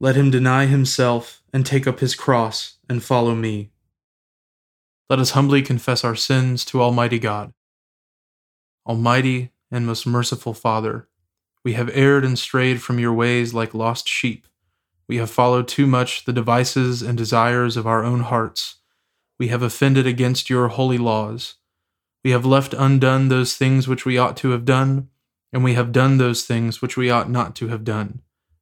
let him deny himself and take up his cross and follow me. Let us humbly confess our sins to Almighty God. Almighty and most merciful Father, we have erred and strayed from your ways like lost sheep. We have followed too much the devices and desires of our own hearts. We have offended against your holy laws. We have left undone those things which we ought to have done, and we have done those things which we ought not to have done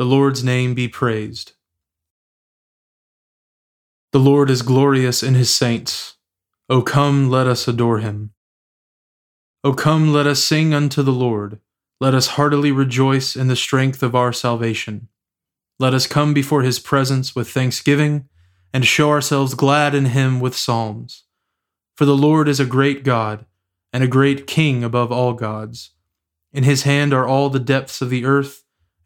The Lord's name be praised. The Lord is glorious in his saints. O come, let us adore him. O come, let us sing unto the Lord. Let us heartily rejoice in the strength of our salvation. Let us come before his presence with thanksgiving, and show ourselves glad in him with psalms. For the Lord is a great God, and a great King above all gods. In his hand are all the depths of the earth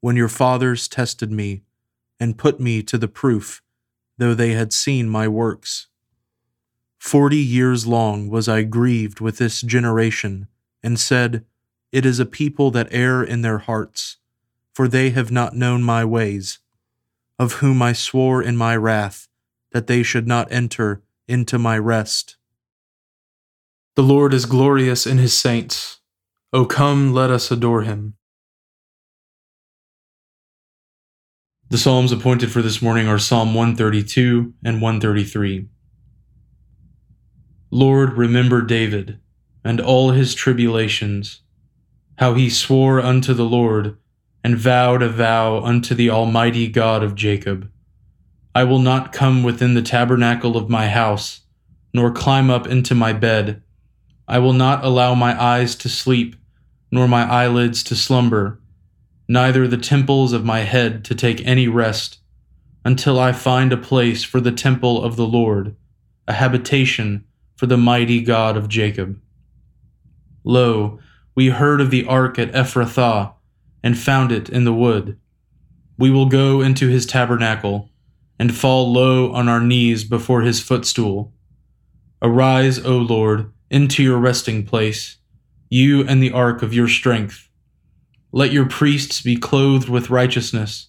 when your fathers tested me and put me to the proof, though they had seen my works. Forty years long was I grieved with this generation, and said, It is a people that err in their hearts, for they have not known my ways, of whom I swore in my wrath that they should not enter into my rest. The Lord is glorious in his saints. O come, let us adore him. The Psalms appointed for this morning are Psalm 132 and 133. Lord, remember David and all his tribulations, how he swore unto the Lord and vowed a vow unto the Almighty God of Jacob. I will not come within the tabernacle of my house, nor climb up into my bed. I will not allow my eyes to sleep, nor my eyelids to slumber neither the temples of my head to take any rest, until I find a place for the temple of the Lord, a habitation for the mighty God of Jacob. Lo, we heard of the ark at Ephrathah, and found it in the wood. We will go into his tabernacle, and fall low on our knees before his footstool. Arise, O Lord, into your resting place, you and the ark of your strength. Let your priests be clothed with righteousness,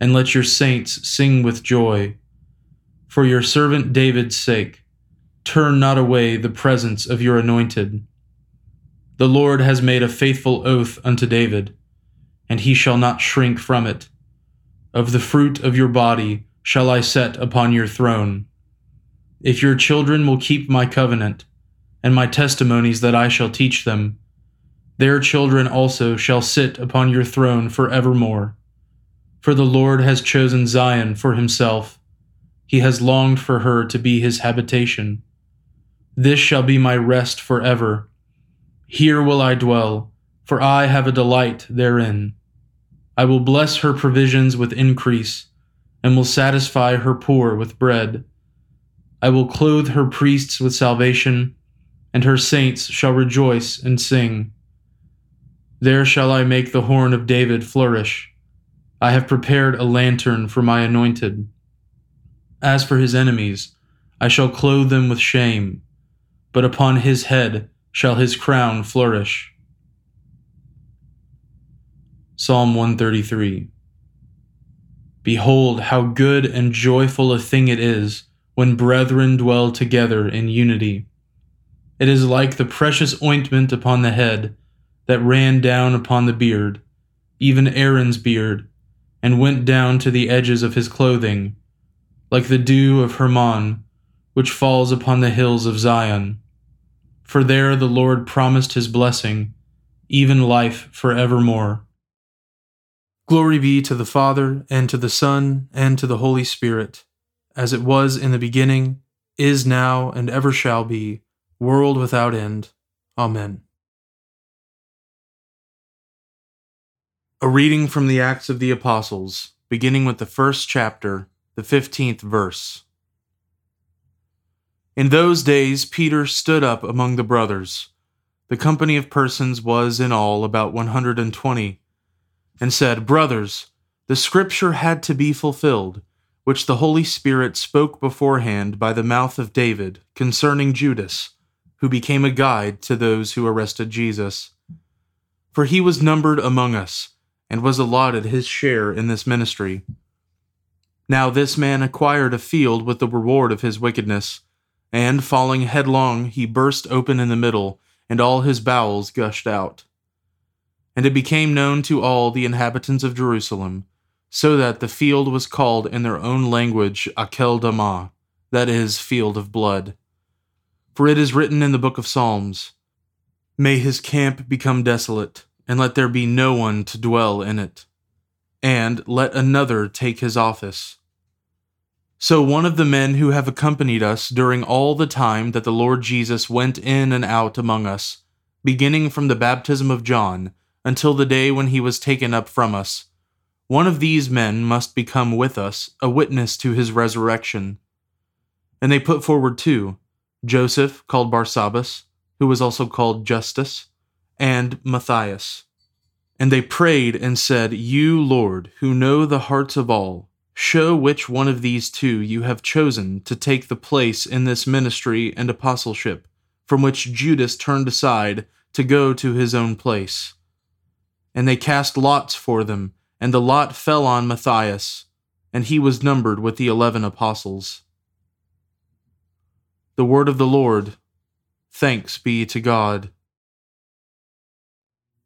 and let your saints sing with joy. For your servant David's sake, turn not away the presence of your anointed. The Lord has made a faithful oath unto David, and he shall not shrink from it. Of the fruit of your body shall I set upon your throne. If your children will keep my covenant, and my testimonies that I shall teach them, their children also shall sit upon your throne for evermore. For the Lord has chosen Zion for himself, He has longed for her to be his habitation. This shall be my rest forever. Here will I dwell, for I have a delight therein. I will bless her provisions with increase, and will satisfy her poor with bread. I will clothe her priests with salvation, and her saints shall rejoice and sing. There shall I make the horn of David flourish. I have prepared a lantern for my anointed. As for his enemies, I shall clothe them with shame, but upon his head shall his crown flourish. Psalm 133 Behold, how good and joyful a thing it is when brethren dwell together in unity. It is like the precious ointment upon the head that ran down upon the beard, even Aaron's beard, and went down to the edges of his clothing, like the dew of Hermon, which falls upon the hills of Zion. For there the Lord promised his blessing, even life for evermore. Glory be to the Father, and to the Son, and to the Holy Spirit as it was in the beginning, is now, and ever shall be, world without end. Amen. A reading from the Acts of the Apostles, beginning with the first chapter, the fifteenth verse. In those days, Peter stood up among the brothers. The company of persons was in all about 120, and said, Brothers, the scripture had to be fulfilled which the Holy Spirit spoke beforehand by the mouth of David concerning Judas, who became a guide to those who arrested Jesus. For he was numbered among us, and was allotted his share in this ministry. Now this man acquired a field with the reward of his wickedness, and falling headlong, he burst open in the middle, and all his bowels gushed out. And it became known to all the inhabitants of Jerusalem so that the field was called in their own language Akeldama, that is, field of blood. For it is written in the book of Psalms, May his camp become desolate, and let there be no one to dwell in it, and let another take his office. So one of the men who have accompanied us during all the time that the Lord Jesus went in and out among us, beginning from the baptism of John until the day when he was taken up from us, one of these men must become with us a witness to his resurrection. And they put forward two Joseph, called Barsabbas, who was also called Justus, and Matthias. And they prayed and said, You, Lord, who know the hearts of all, show which one of these two you have chosen to take the place in this ministry and apostleship, from which Judas turned aside to go to his own place. And they cast lots for them and the lot fell on Matthias, and he was numbered with the eleven apostles. The word of the Lord. Thanks be to God.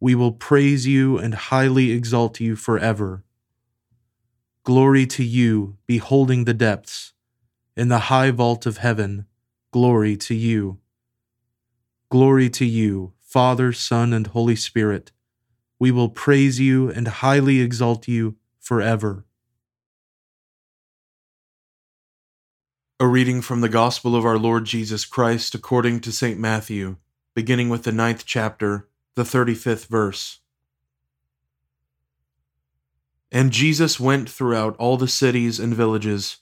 We will praise you and highly exalt you forever. Glory to you, beholding the depths. In the high vault of heaven, glory to you. Glory to you, Father, Son, and Holy Spirit we will praise you and highly exalt you forever. A reading from the Gospel of our Lord Jesus Christ according to St. Matthew, beginning with the ninth chapter, the thirty fifth verse. And Jesus went throughout all the cities and villages,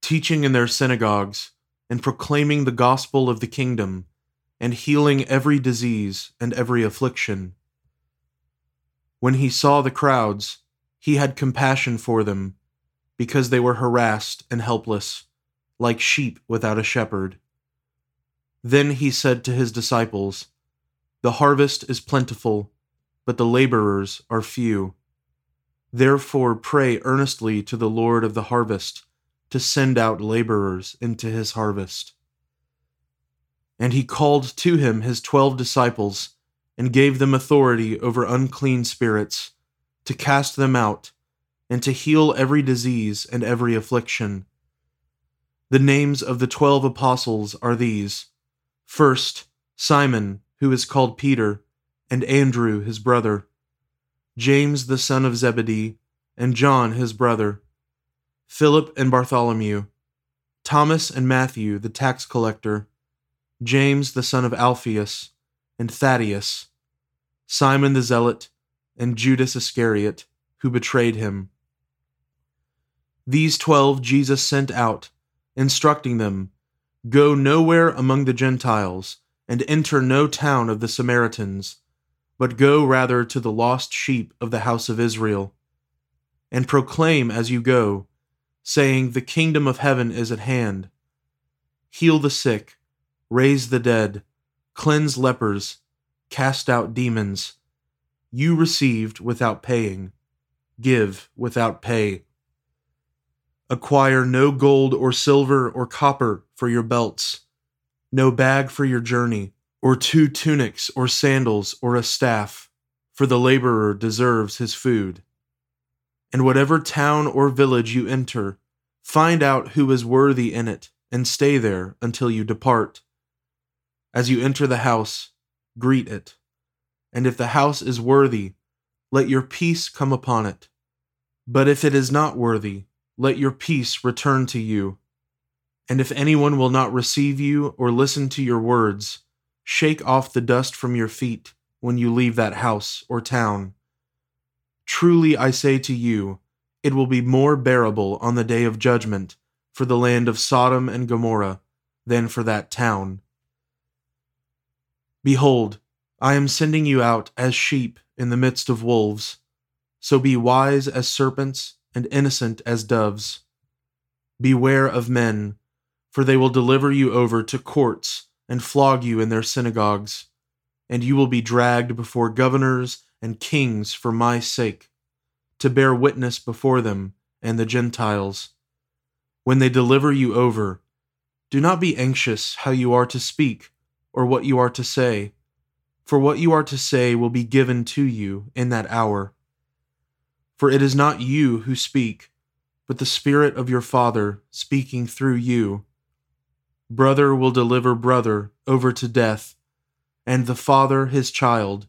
teaching in their synagogues, and proclaiming the gospel of the kingdom, and healing every disease and every affliction. When he saw the crowds, he had compassion for them, because they were harassed and helpless, like sheep without a shepherd. Then he said to his disciples, The harvest is plentiful, but the laborers are few. Therefore, pray earnestly to the Lord of the harvest to send out laborers into his harvest. And he called to him his twelve disciples, and gave them authority over unclean spirits, to cast them out, and to heal every disease and every affliction. The names of the twelve apostles are these First, Simon, who is called Peter, and Andrew his brother, James the son of Zebedee, and John his brother, Philip and Bartholomew, Thomas and Matthew the tax collector, James the son of Alphaeus, and Thaddeus, Simon the Zealot, and Judas Iscariot, who betrayed him. These twelve Jesus sent out, instructing them Go nowhere among the Gentiles, and enter no town of the Samaritans, but go rather to the lost sheep of the house of Israel. And proclaim as you go, saying, The kingdom of heaven is at hand. Heal the sick raise the dead, cleanse lepers, cast out demons. You received without paying, give without pay. Acquire no gold or silver or copper for your belts, no bag for your journey, or two tunics or sandals or a staff, for the laborer deserves his food. And whatever town or village you enter, find out who is worthy in it, and stay there until you depart. As you enter the house, greet it. And if the house is worthy, let your peace come upon it. But if it is not worthy, let your peace return to you. And if anyone will not receive you or listen to your words, shake off the dust from your feet when you leave that house or town. Truly I say to you, it will be more bearable on the day of judgment for the land of Sodom and Gomorrah than for that town. Behold, I am sending you out as sheep in the midst of wolves. So be wise as serpents and innocent as doves. Beware of men, for they will deliver you over to courts and flog you in their synagogues, and you will be dragged before governors and kings for my sake, to bear witness before them and the Gentiles. When they deliver you over, do not be anxious how you are to speak or what you are to say, for what you are to say will be given to you in that hour. For it is not you who speak, but the Spirit of your Father speaking through you. Brother will deliver brother over to death, and the father his child,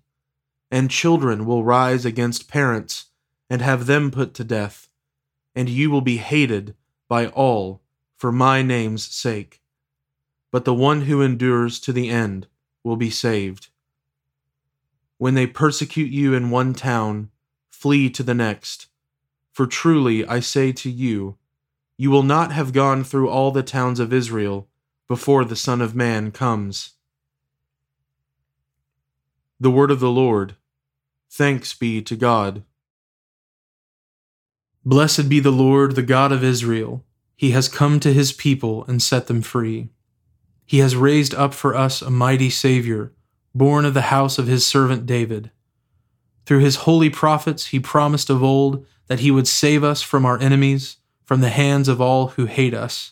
and children will rise against parents and have them put to death, and you will be hated by all for my name's sake but the one who endures to the end will be saved. When they persecute you in one town, flee to the next. For truly I say to you, you will not have gone through all the towns of Israel before the Son of Man comes. The Word of the Lord. Thanks be to God. Blessed be the Lord, the God of Israel. He has come to his people and set them free. He has raised up for us a mighty Savior, born of the house of his servant David. Through his holy prophets, he promised of old that he would save us from our enemies, from the hands of all who hate us.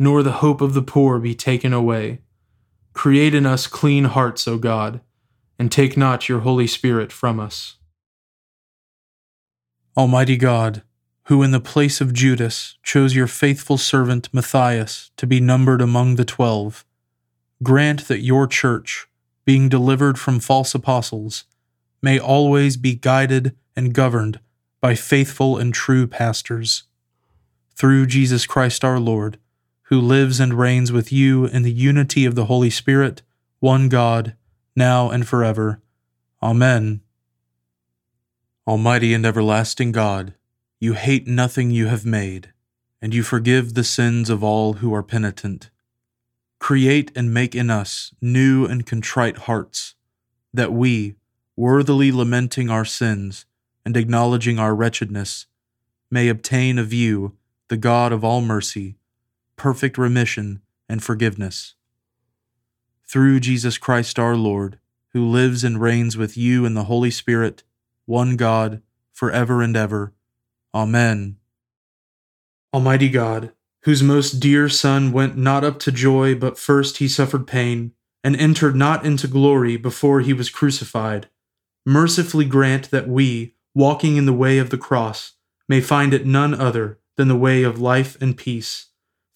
nor the hope of the poor be taken away. Create in us clean hearts, O God, and take not your Holy Spirit from us. Almighty God, who in the place of Judas chose your faithful servant Matthias to be numbered among the twelve, grant that your church, being delivered from false apostles, may always be guided and governed by faithful and true pastors. Through Jesus Christ our Lord, who lives and reigns with you in the unity of the Holy Spirit, one God, now and forever. Amen. Almighty and everlasting God, you hate nothing you have made, and you forgive the sins of all who are penitent. Create and make in us new and contrite hearts, that we, worthily lamenting our sins and acknowledging our wretchedness, may obtain of you, the God of all mercy, perfect remission and forgiveness. Through Jesus Christ our Lord, who lives and reigns with you in the Holy Spirit, one God, for ever and ever. Amen. Almighty God, whose most dear Son went not up to joy, but first he suffered pain, and entered not into glory before he was crucified mercifully grant that we, walking in the way of the cross, may find it none other than the way of life and peace.